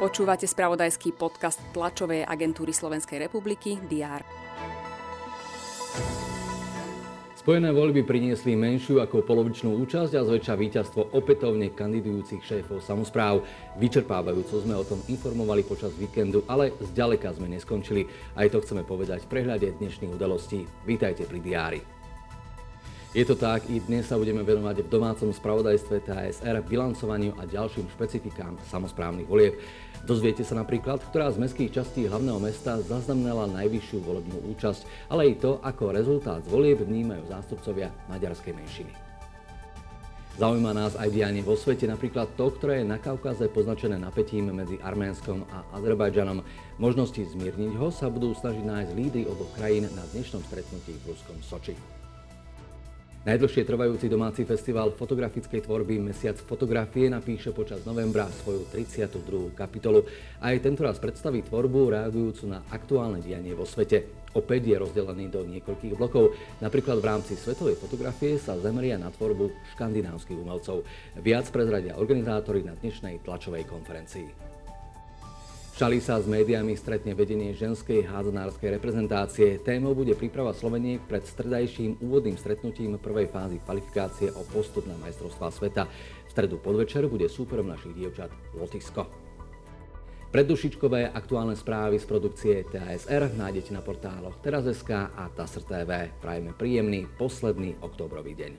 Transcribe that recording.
Počúvate spravodajský podcast tlačovej agentúry Slovenskej republiky DR. Spojené voľby priniesli menšiu ako polovičnú účasť a zväčša víťazstvo opätovne kandidujúcich šéfov samozpráv. Vyčerpávajúco sme o tom informovali počas víkendu, ale zďaleka sme neskončili. Aj to chceme povedať v prehľade dnešných udalostí. Vítajte pri diári. Je to tak, i dnes sa budeme venovať v domácom spravodajstve TSR bilancovaniu a ďalším špecifikám samozprávnych volieb. Dozviete sa napríklad, ktorá z mestských častí hlavného mesta zaznamenala najvyššiu volebnú účasť, ale aj to, ako rezultát z volieb vnímajú zástupcovia maďarskej menšiny. Zaujíma nás aj dianie vo svete, napríklad to, ktoré je na Kaukaze poznačené napätím medzi Arménskom a Azerbajdžanom. Možnosti zmierniť ho sa budú snažiť nájsť lídy oboch krajín na dnešnom stretnutí v ruskom Soči. Najdlhšie trvajúci domáci festival fotografickej tvorby Mesiac fotografie napíše počas novembra svoju 32. kapitolu. Aj tento raz predstaví tvorbu reagujúcu na aktuálne dianie vo svete. Opäť je rozdelený do niekoľkých blokov. Napríklad v rámci svetovej fotografie sa zameria na tvorbu škandinávskych umelcov. Viac prezradia organizátori na dnešnej tlačovej konferencii. Šali sa s médiami stretne vedenie ženskej hádzanárskej reprezentácie. Témou bude príprava Sloveniek pred stredajším úvodným stretnutím prvej fázy kvalifikácie o postup na majstrovstvá sveta. V stredu podvečer bude súperom našich dievčat Lotisko. Preddušičkové aktuálne správy z produkcie TASR nájdete na portáloch Teraz.sk a TASR TV. Prajeme príjemný posledný oktobrový deň.